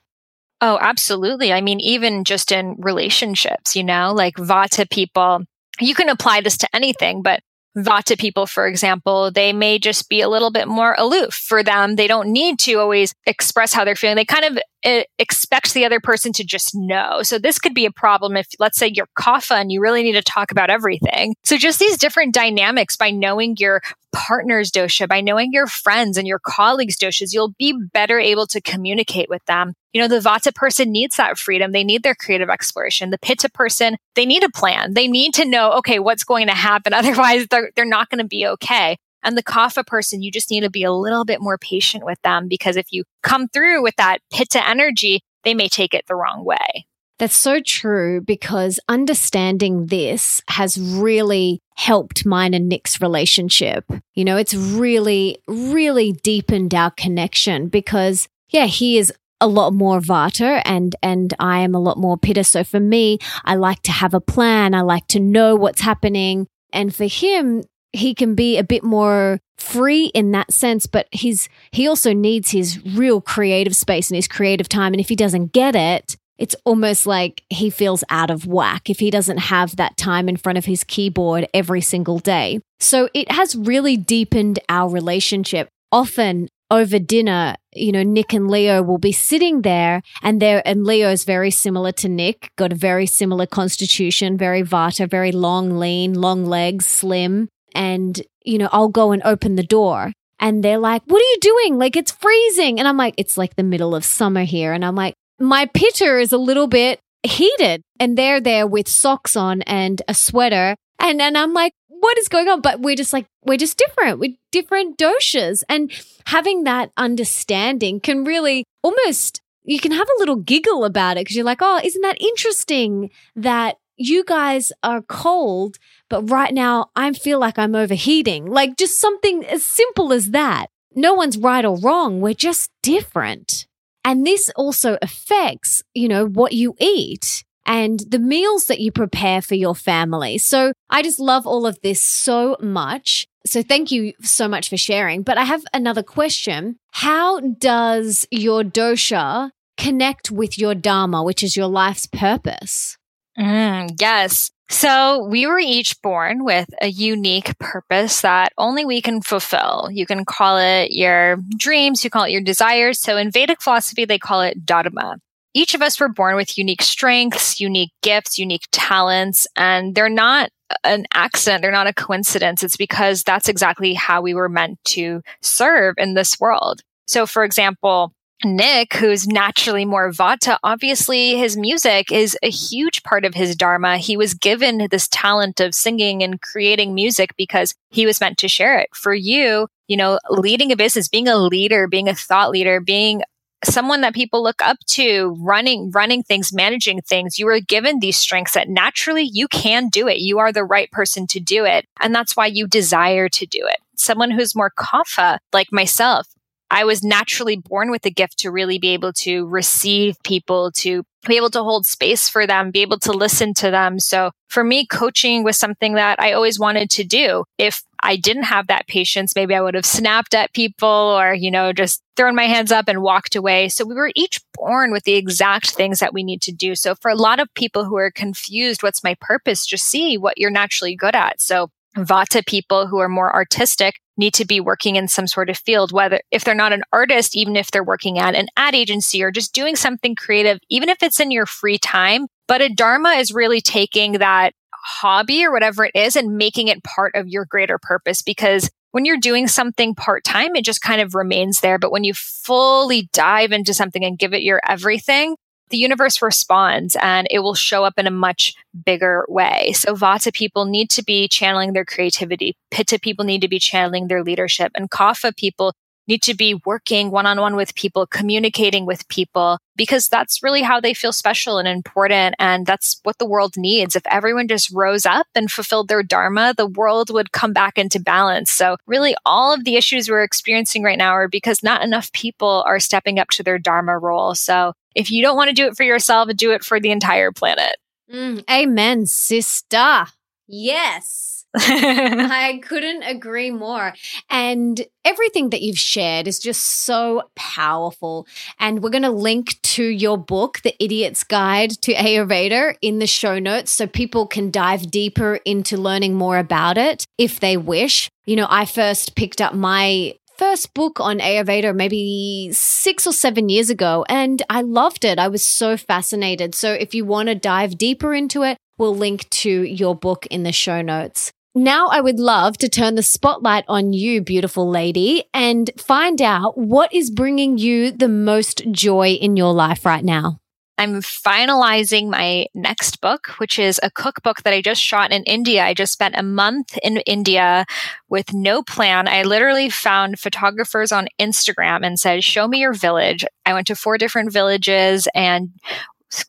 Oh, absolutely. I mean, even just in relationships, you know, like Vata people, you can apply this to anything, but Vata people, for example, they may just be a little bit more aloof for them. They don't need to always express how they're feeling. They kind of uh, expect the other person to just know. So this could be a problem if, let's say, you're kapha and you really need to talk about everything. So just these different dynamics by knowing your partner's dosha, by knowing your friends and your colleagues' doshas, you'll be better able to communicate with them. You know, the Vata person needs that freedom. They need their creative exploration. The Pitta person, they need a plan. They need to know, okay, what's going to happen. Otherwise, they're, they're not going to be okay. And the kapha person, you just need to be a little bit more patient with them because if you come through with that pitta energy, they may take it the wrong way. That's so true because understanding this has really helped mine and Nick's relationship. You know, it's really, really deepened our connection because, yeah, he is a lot more vata and and I am a lot more pitta. So for me, I like to have a plan. I like to know what's happening. And for him, he can be a bit more free in that sense, but he's he also needs his real creative space and his creative time. And if he doesn't get it, it's almost like he feels out of whack if he doesn't have that time in front of his keyboard every single day. So it has really deepened our relationship. Often over dinner, you know, Nick and Leo will be sitting there and there, and Leo's very similar to Nick, got a very similar constitution, very vata, very long, lean, long legs, slim. And you know, I'll go and open the door and they're like, What are you doing? Like, it's freezing. And I'm like, It's like the middle of summer here. And I'm like, My pitta is a little bit heated. And they're there with socks on and a sweater. And, and I'm like, what is going on? But we're just like, we're just different. We're different doshas. And having that understanding can really almost, you can have a little giggle about it because you're like, oh, isn't that interesting that you guys are cold, but right now I feel like I'm overheating. Like just something as simple as that. No one's right or wrong. We're just different. And this also affects, you know, what you eat and the meals that you prepare for your family. So I just love all of this so much. So thank you so much for sharing. But I have another question. How does your dosha connect with your dharma, which is your life's purpose? Mm, yes. So we were each born with a unique purpose that only we can fulfill. You can call it your dreams, you call it your desires. So in Vedic philosophy, they call it dharma. Each of us were born with unique strengths, unique gifts, unique talents, and they're not an accident. They're not a coincidence. It's because that's exactly how we were meant to serve in this world. So, for example, Nick, who's naturally more Vata, obviously his music is a huge part of his Dharma. He was given this talent of singing and creating music because he was meant to share it. For you, you know, leading a business, being a leader, being a thought leader, being someone that people look up to running running things managing things you are given these strengths that naturally you can do it. You are the right person to do it. And that's why you desire to do it. Someone who's more kapha like myself I was naturally born with the gift to really be able to receive people, to be able to hold space for them, be able to listen to them. So for me, coaching was something that I always wanted to do. If I didn't have that patience, maybe I would have snapped at people or, you know, just thrown my hands up and walked away. So we were each born with the exact things that we need to do. So for a lot of people who are confused, what's my purpose? Just see what you're naturally good at. So Vata people who are more artistic need to be working in some sort of field, whether if they're not an artist, even if they're working at an ad agency or just doing something creative, even if it's in your free time. But a Dharma is really taking that hobby or whatever it is and making it part of your greater purpose because when you're doing something part time, it just kind of remains there. But when you fully dive into something and give it your everything, the universe responds and it will show up in a much bigger way. So Vata people need to be channeling their creativity. Pitta people need to be channeling their leadership and Kapha people need to be working one on one with people, communicating with people, because that's really how they feel special and important. And that's what the world needs. If everyone just rose up and fulfilled their Dharma, the world would come back into balance. So, really, all of the issues we're experiencing right now are because not enough people are stepping up to their Dharma role. So, if you don't want to do it for yourself, do it for the entire planet. Mm, amen, sister. Yes. I couldn't agree more. And everything that you've shared is just so powerful. And we're going to link to your book, The Idiot's Guide to Ayurveda, in the show notes so people can dive deeper into learning more about it if they wish. You know, I first picked up my first book on Ayurveda maybe six or seven years ago, and I loved it. I was so fascinated. So if you want to dive deeper into it, we'll link to your book in the show notes. Now, I would love to turn the spotlight on you, beautiful lady, and find out what is bringing you the most joy in your life right now. I'm finalizing my next book, which is a cookbook that I just shot in India. I just spent a month in India with no plan. I literally found photographers on Instagram and said, Show me your village. I went to four different villages and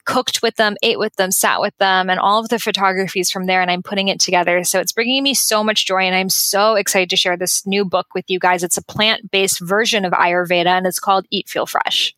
cooked with them, ate with them, sat with them, and all of the photographies from there. And I'm putting it together. So it's bringing me so much joy. And I'm so excited to share this new book with you guys. It's a plant based version of Ayurveda and it's called Eat Feel Fresh.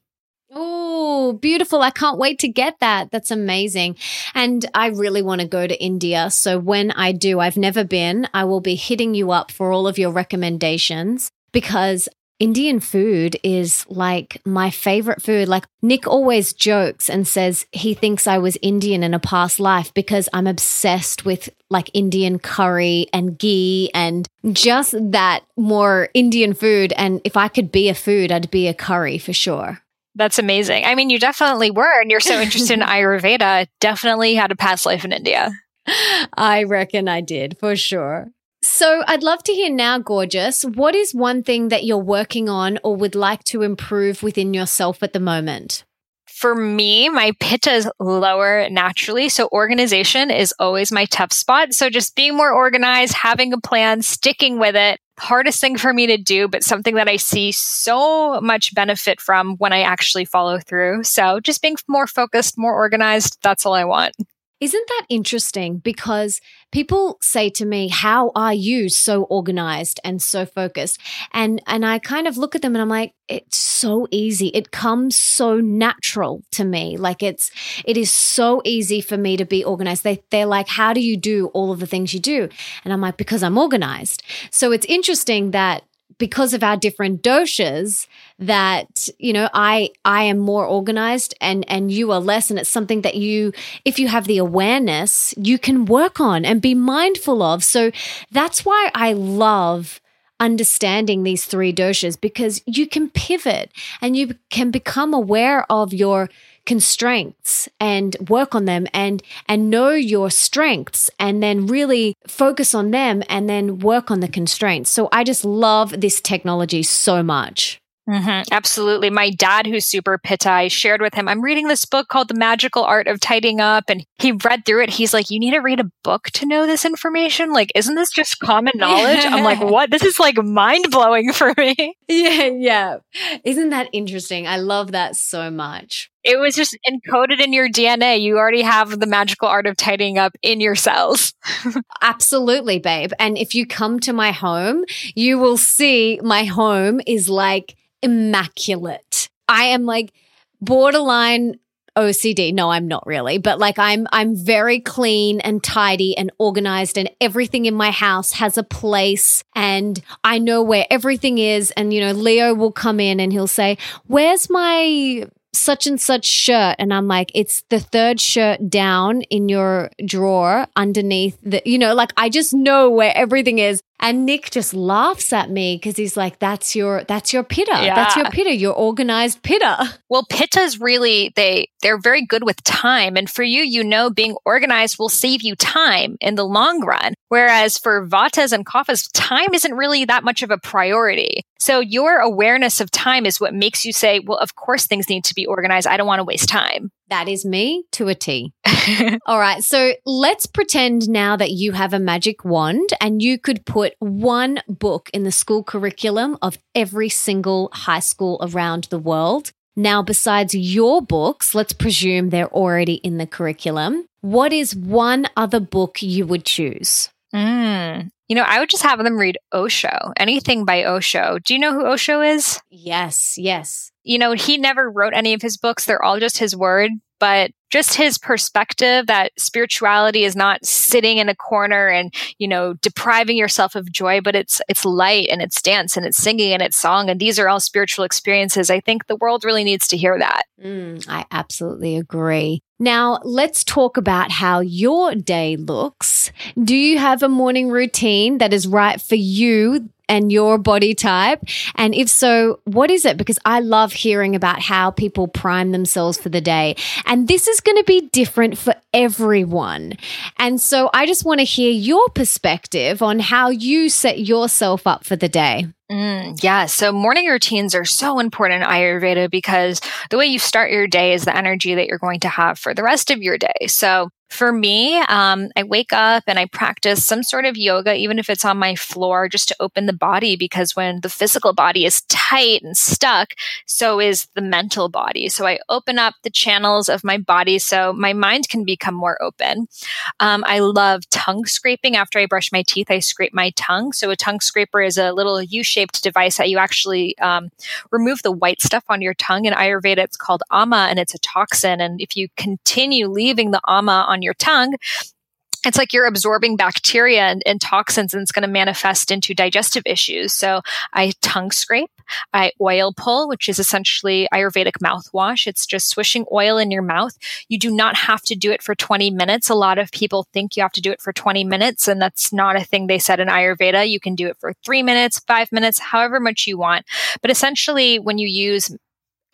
Beautiful. I can't wait to get that. That's amazing. And I really want to go to India. So when I do, I've never been, I will be hitting you up for all of your recommendations because Indian food is like my favorite food. Like Nick always jokes and says he thinks I was Indian in a past life because I'm obsessed with like Indian curry and ghee and just that more Indian food. And if I could be a food, I'd be a curry for sure. That's amazing. I mean, you definitely were, and you're so interested in Ayurveda. Definitely had a past life in India. I reckon I did for sure. So I'd love to hear now, gorgeous. What is one thing that you're working on or would like to improve within yourself at the moment? For me, my pitta is lower naturally. So organization is always my tough spot. So just being more organized, having a plan, sticking with it, hardest thing for me to do, but something that I see so much benefit from when I actually follow through. So just being more focused, more organized, that's all I want. Isn't that interesting? Because people say to me, "How are you so organized and so focused?" And and I kind of look at them and I'm like, "It's so easy. It comes so natural to me. Like it's it is so easy for me to be organized." They they're like, "How do you do all of the things you do?" And I'm like, "Because I'm organized." So it's interesting that because of our different doshas that you know i i am more organized and and you are less. And it's something that you if you have the awareness you can work on and be mindful of. So that's why i love understanding these three doshas because you can pivot and you can become aware of your constraints and work on them and and know your strengths and then really focus on them and then work on the constraints. So I just love this technology so much. Mm-hmm, absolutely. My dad, who's super pitta, I shared with him, I'm reading this book called The Magical Art of Tidying Up. And he read through it. He's like, You need to read a book to know this information. Like, isn't this just common knowledge? I'm like, What? This is like mind blowing for me. Yeah, yeah. Isn't that interesting? I love that so much. It was just encoded in your DNA. You already have the magical art of tidying up in your cells. Absolutely, babe. And if you come to my home, you will see my home is like, immaculate. I am like borderline OCD. No, I'm not really, but like I'm I'm very clean and tidy and organized and everything in my house has a place and I know where everything is and you know Leo will come in and he'll say, "Where's my such and such shirt and i'm like it's the third shirt down in your drawer underneath the you know like i just know where everything is and Nick just laughs at me because he's like, "That's your that's your pitta. Yeah. That's your pitta. Your organized pitta." Well, pittas really they they're very good with time, and for you, you know, being organized will save you time in the long run. Whereas for vatas and kaphas, time isn't really that much of a priority. So your awareness of time is what makes you say, "Well, of course, things need to be organized. I don't want to waste time." That is me to a T. All right. So let's pretend now that you have a magic wand and you could put one book in the school curriculum of every single high school around the world. Now, besides your books, let's presume they're already in the curriculum. What is one other book you would choose? Mm. You know, I would just have them read Osho, anything by Osho. Do you know who Osho is? Yes, yes you know, he never wrote any of his books. They're all just his word, but just his perspective that spirituality is not sitting in a corner and, you know, depriving yourself of joy, but it's it's light and it's dance and it's singing and it's song and these are all spiritual experiences. I think the world really needs to hear that. Mm, I absolutely agree. Now, let's talk about how your day looks. Do you have a morning routine that is right for you and your body type? And if so, what is it? Because I love hearing about how people prime themselves for the day. And this is going to be different for everyone. And so I just want to hear your perspective on how you set yourself up for the day. Mm, yeah. So morning routines are so important in Ayurveda because the way you start your day is the energy that you're going to have for the rest of your day. So for me, um, I wake up and I practice some sort of yoga, even if it's on my floor, just to open the body. Because when the physical body is tight and stuck, so is the mental body. So I open up the channels of my body so my mind can become more open. Um, I love tongue scraping. After I brush my teeth, I scrape my tongue. So a tongue scraper is a little U shaped device that you actually um, remove the white stuff on your tongue. In Ayurveda, it's called ama and it's a toxin. And if you continue leaving the ama on your tongue, it's like you're absorbing bacteria and, and toxins and it's going to manifest into digestive issues. So I tongue scrape. I oil pull, which is essentially Ayurvedic mouthwash. It's just swishing oil in your mouth. You do not have to do it for 20 minutes. A lot of people think you have to do it for 20 minutes, and that's not a thing they said in Ayurveda. You can do it for three minutes, five minutes, however much you want. But essentially, when you use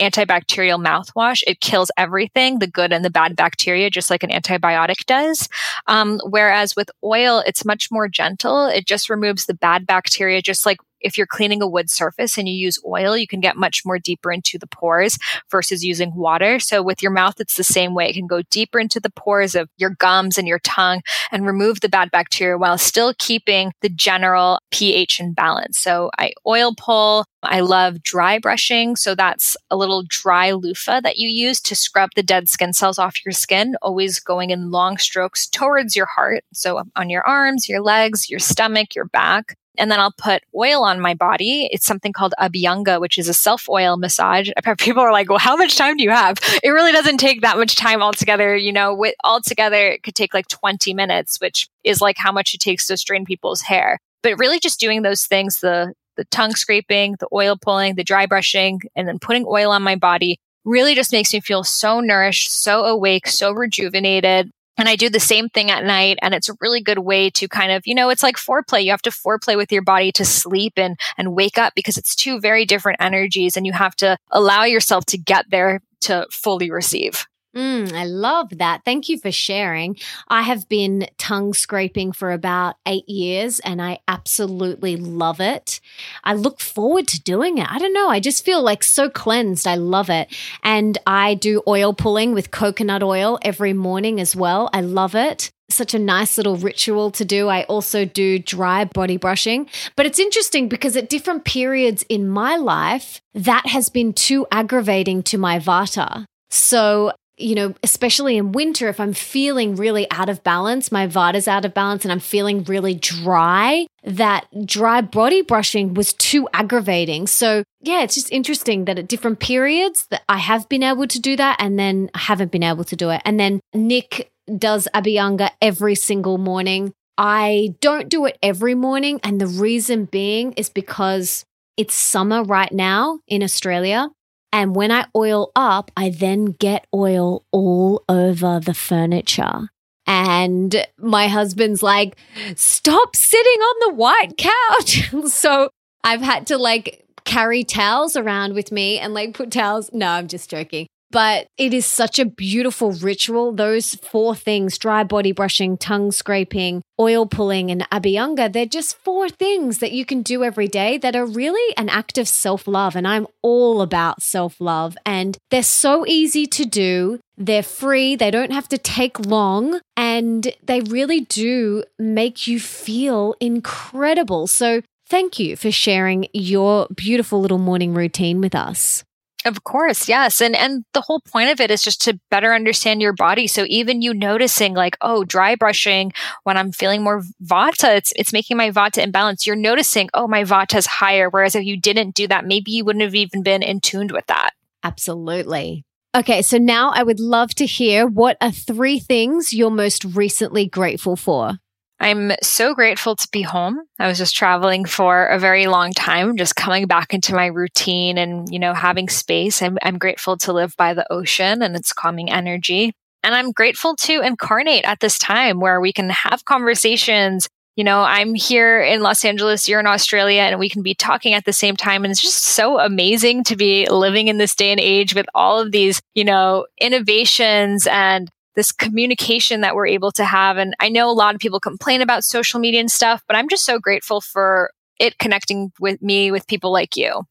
antibacterial mouthwash. It kills everything, the good and the bad bacteria, just like an antibiotic does. Um, whereas with oil, it's much more gentle. It just removes the bad bacteria, just like if you're cleaning a wood surface and you use oil, you can get much more deeper into the pores versus using water. So with your mouth, it's the same way. It can go deeper into the pores of your gums and your tongue and remove the bad bacteria while still keeping the general pH in balance. So I oil pull. I love dry brushing. So that's a little dry loofah that you use to scrub the dead skin cells off your skin, always going in long strokes towards your heart. So on your arms, your legs, your stomach, your back. And then I'll put oil on my body. It's something called Abhyanga, which is a self oil massage. People are like, well, how much time do you have? It really doesn't take that much time altogether. You know, with altogether, it could take like 20 minutes, which is like how much it takes to strain people's hair. But really just doing those things, the, the tongue scraping, the oil pulling, the dry brushing, and then putting oil on my body really just makes me feel so nourished, so awake, so rejuvenated. And I do the same thing at night. And it's a really good way to kind of, you know, it's like foreplay. You have to foreplay with your body to sleep and, and wake up because it's two very different energies and you have to allow yourself to get there to fully receive. Mm, I love that. Thank you for sharing. I have been tongue scraping for about eight years and I absolutely love it. I look forward to doing it. I don't know. I just feel like so cleansed. I love it. And I do oil pulling with coconut oil every morning as well. I love it such a nice little ritual to do. I also do dry body brushing. But it's interesting because at different periods in my life, that has been too aggravating to my vata. So you know, especially in winter, if I'm feeling really out of balance, my vata's out of balance, and I'm feeling really dry, that dry body brushing was too aggravating. So, yeah, it's just interesting that at different periods that I have been able to do that and then I haven't been able to do it. And then Nick does Abhyanga every single morning. I don't do it every morning. And the reason being is because it's summer right now in Australia. And when I oil up, I then get oil all over the furniture. And my husband's like, stop sitting on the white couch. so I've had to like carry towels around with me and like put towels. No, I'm just joking. But it is such a beautiful ritual. Those four things dry body brushing, tongue scraping, oil pulling, and abhyanga they're just four things that you can do every day that are really an act of self love. And I'm all about self love. And they're so easy to do. They're free, they don't have to take long, and they really do make you feel incredible. So, thank you for sharing your beautiful little morning routine with us. Of course, yes. And and the whole point of it is just to better understand your body. So even you noticing like, oh, dry brushing when I'm feeling more vata, it's it's making my vata imbalance. You're noticing, oh, my vata is higher. Whereas if you didn't do that, maybe you wouldn't have even been in tuned with that. Absolutely. Okay, so now I would love to hear what are three things you're most recently grateful for? I'm so grateful to be home. I was just traveling for a very long time, just coming back into my routine and, you know, having space. I'm, I'm grateful to live by the ocean and its calming energy. And I'm grateful to incarnate at this time where we can have conversations. You know, I'm here in Los Angeles, you're in Australia, and we can be talking at the same time. And it's just so amazing to be living in this day and age with all of these, you know, innovations and this communication that we're able to have. And I know a lot of people complain about social media and stuff, but I'm just so grateful for it connecting with me with people like you.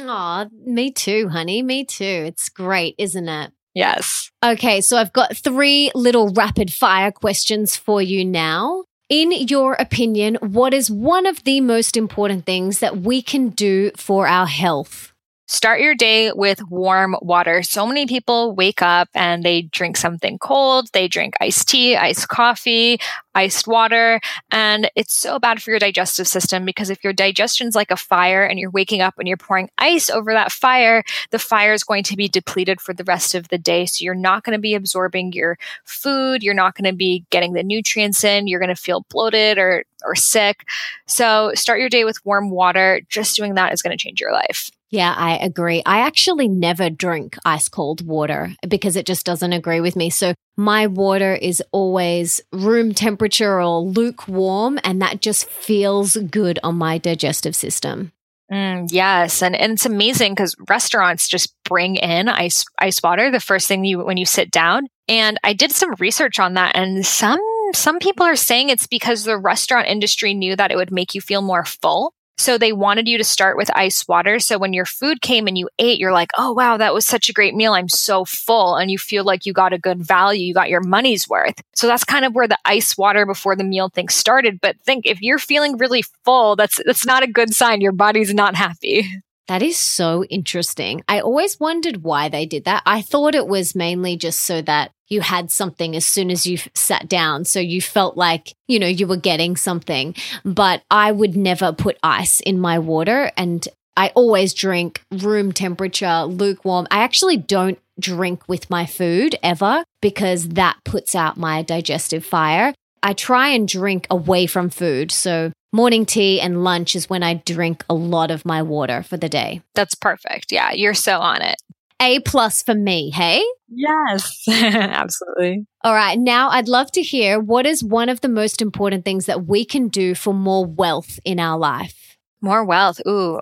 Aw, me too, honey. Me too. It's great, isn't it? Yes. Okay, so I've got three little rapid fire questions for you now. In your opinion, what is one of the most important things that we can do for our health? Start your day with warm water. So many people wake up and they drink something cold. They drink iced tea, iced coffee, iced water. And it's so bad for your digestive system because if your digestion's like a fire and you're waking up and you're pouring ice over that fire, the fire is going to be depleted for the rest of the day. So you're not going to be absorbing your food. You're not going to be getting the nutrients in. You're going to feel bloated or, or sick. So start your day with warm water. Just doing that is going to change your life. Yeah, I agree. I actually never drink ice cold water because it just doesn't agree with me. So my water is always room temperature or lukewarm, and that just feels good on my digestive system. Mm, yes, and, and it's amazing because restaurants just bring in ice ice water the first thing you when you sit down. And I did some research on that, and some some people are saying it's because the restaurant industry knew that it would make you feel more full. So they wanted you to start with ice water. So when your food came and you ate, you're like, oh, wow, that was such a great meal. I'm so full. And you feel like you got a good value. You got your money's worth. So that's kind of where the ice water before the meal thing started. But think if you're feeling really full, that's, that's not a good sign. Your body's not happy. That is so interesting. I always wondered why they did that. I thought it was mainly just so that you had something as soon as you sat down. So you felt like, you know, you were getting something. But I would never put ice in my water. And I always drink room temperature, lukewarm. I actually don't drink with my food ever because that puts out my digestive fire. I try and drink away from food. So morning tea and lunch is when I drink a lot of my water for the day. That's perfect. Yeah, you're so on it. A plus for me, hey? Yes, absolutely. All right, now I'd love to hear what is one of the most important things that we can do for more wealth in our life? More wealth. Ooh,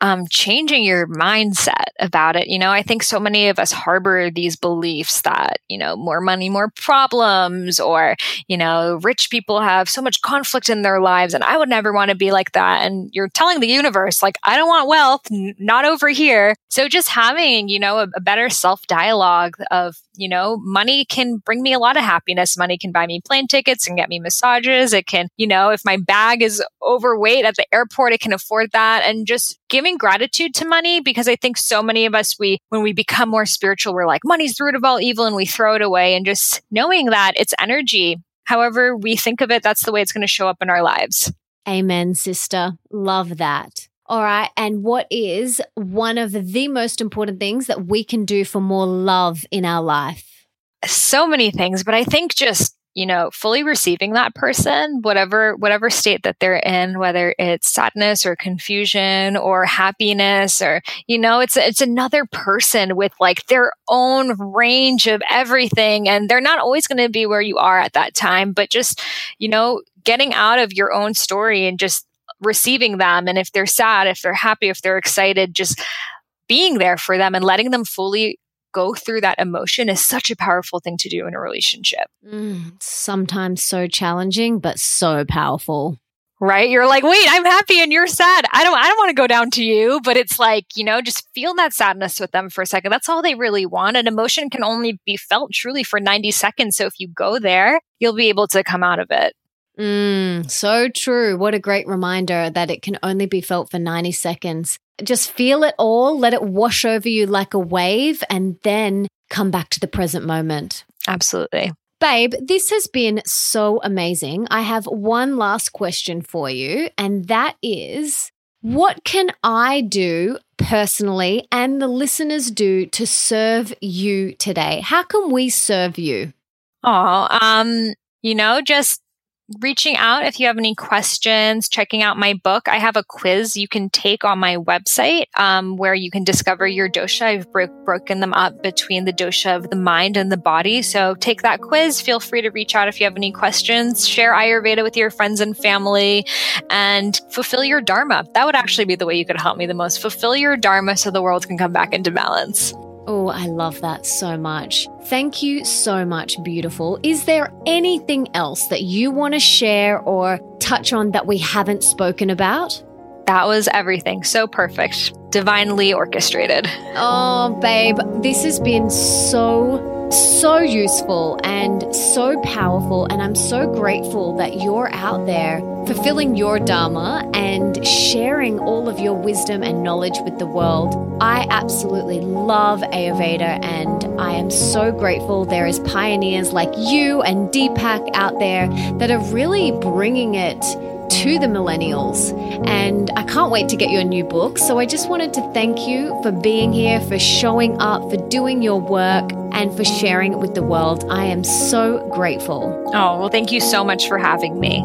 um, changing your mindset about it. You know, I think so many of us harbor these beliefs that, you know, more money, more problems, or, you know, rich people have so much conflict in their lives and I would never want to be like that. And you're telling the universe, like, I don't want wealth, n- not over here. So just having, you know, a, a better self dialogue of, you know, money can bring me a lot of happiness. Money can buy me plane tickets and get me massages. It can, you know, if my bag is overweight at the airport, it can afford that. And just giving gratitude to money because I think so many of us, we, when we become more spiritual, we're like, money's the root of all evil and we throw it away. And just knowing that it's energy, however we think of it, that's the way it's going to show up in our lives. Amen, sister. Love that. All right. And what is one of the most important things that we can do for more love in our life? So many things, but I think just you know fully receiving that person whatever whatever state that they're in whether it's sadness or confusion or happiness or you know it's it's another person with like their own range of everything and they're not always going to be where you are at that time but just you know getting out of your own story and just receiving them and if they're sad if they're happy if they're excited just being there for them and letting them fully go through that emotion is such a powerful thing to do in a relationship. Mm, sometimes so challenging, but so powerful. Right? You're like, wait, I'm happy and you're sad. I don't I don't want to go down to you. But it's like, you know, just feel that sadness with them for a second. That's all they really want. An emotion can only be felt truly for 90 seconds. So if you go there, you'll be able to come out of it. Mm, so true. What a great reminder that it can only be felt for 90 seconds just feel it all, let it wash over you like a wave, and then come back to the present moment. Absolutely. Babe, this has been so amazing. I have one last question for you, and that is what can I do personally and the listeners do to serve you today? How can we serve you? Oh, um, you know, just reaching out if you have any questions, checking out my book. I have a quiz you can take on my website um, where you can discover your dosha. I've bro- broken them up between the dosha of the mind and the body. So take that quiz. Feel free to reach out if you have any questions. Share Ayurveda with your friends and family and fulfill your Dharma. That would actually be the way you could help me the most. Fulfill your Dharma so the world can come back into balance. Oh, I love that so much. Thank you so much, beautiful. Is there anything else that you want to share or touch on that we haven't spoken about? That was everything. So perfect. Divinely orchestrated. Oh, babe, this has been so so useful and so powerful. And I'm so grateful that you're out there fulfilling your Dharma and sharing all of your wisdom and knowledge with the world. I absolutely love Ayurveda and I am so grateful there is pioneers like you and Deepak out there that are really bringing it to the millennials. And I can't wait to get your new book. So I just wanted to thank you for being here, for showing up, for doing your work, and for sharing it with the world. I am so grateful. Oh, well, thank you so much for having me.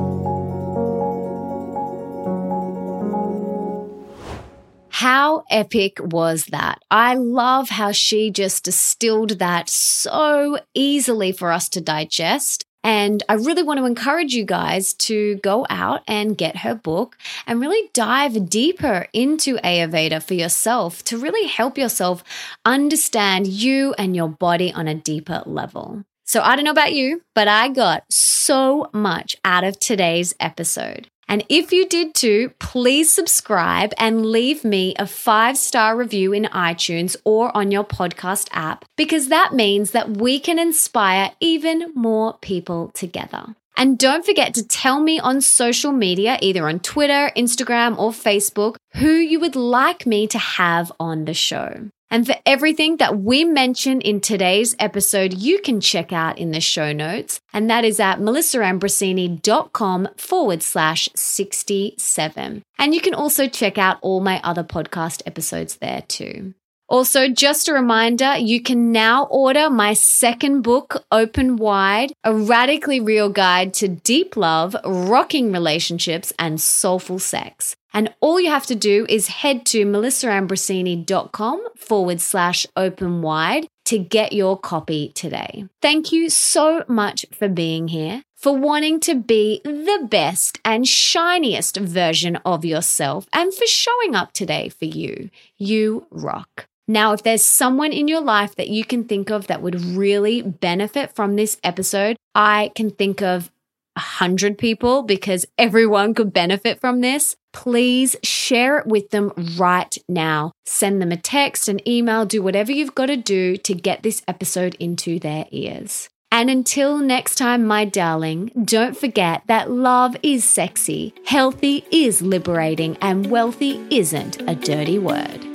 How epic was that? I love how she just distilled that so easily for us to digest And I really want to encourage you guys to go out and get her book and really dive deeper into Ayurveda for yourself to really help yourself understand you and your body on a deeper level. So I don't know about you, but I got so much out of today's episode. And if you did too, please subscribe and leave me a five star review in iTunes or on your podcast app, because that means that we can inspire even more people together. And don't forget to tell me on social media, either on Twitter, Instagram, or Facebook, who you would like me to have on the show. And for everything that we mention in today's episode, you can check out in the show notes. And that is at melissaambrosini.com forward slash 67. And you can also check out all my other podcast episodes there too. Also, just a reminder, you can now order my second book, Open Wide, a radically real guide to deep love, rocking relationships, and soulful sex. And all you have to do is head to melissaambrosini.com forward slash open wide to get your copy today. Thank you so much for being here for wanting to be the best and shiniest version of yourself, and for showing up today for you. You rock. Now, if there's someone in your life that you can think of that would really benefit from this episode, I can think of a hundred people because everyone could benefit from this. Please share it with them right now. Send them a text, an email, do whatever you've got to do to get this episode into their ears. And until next time, my darling, don't forget that love is sexy, healthy is liberating, and wealthy isn't a dirty word.